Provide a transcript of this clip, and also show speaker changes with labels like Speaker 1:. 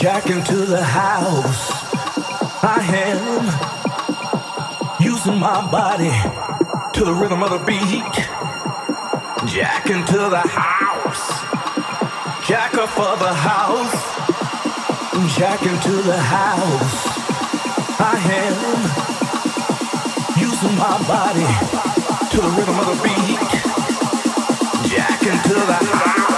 Speaker 1: Jack into the house. I am using my body to the rhythm of the beat. Jack into the house. Jack up for the house. Jack into the house. I am using my body to the rhythm of the beat. Jack into the house.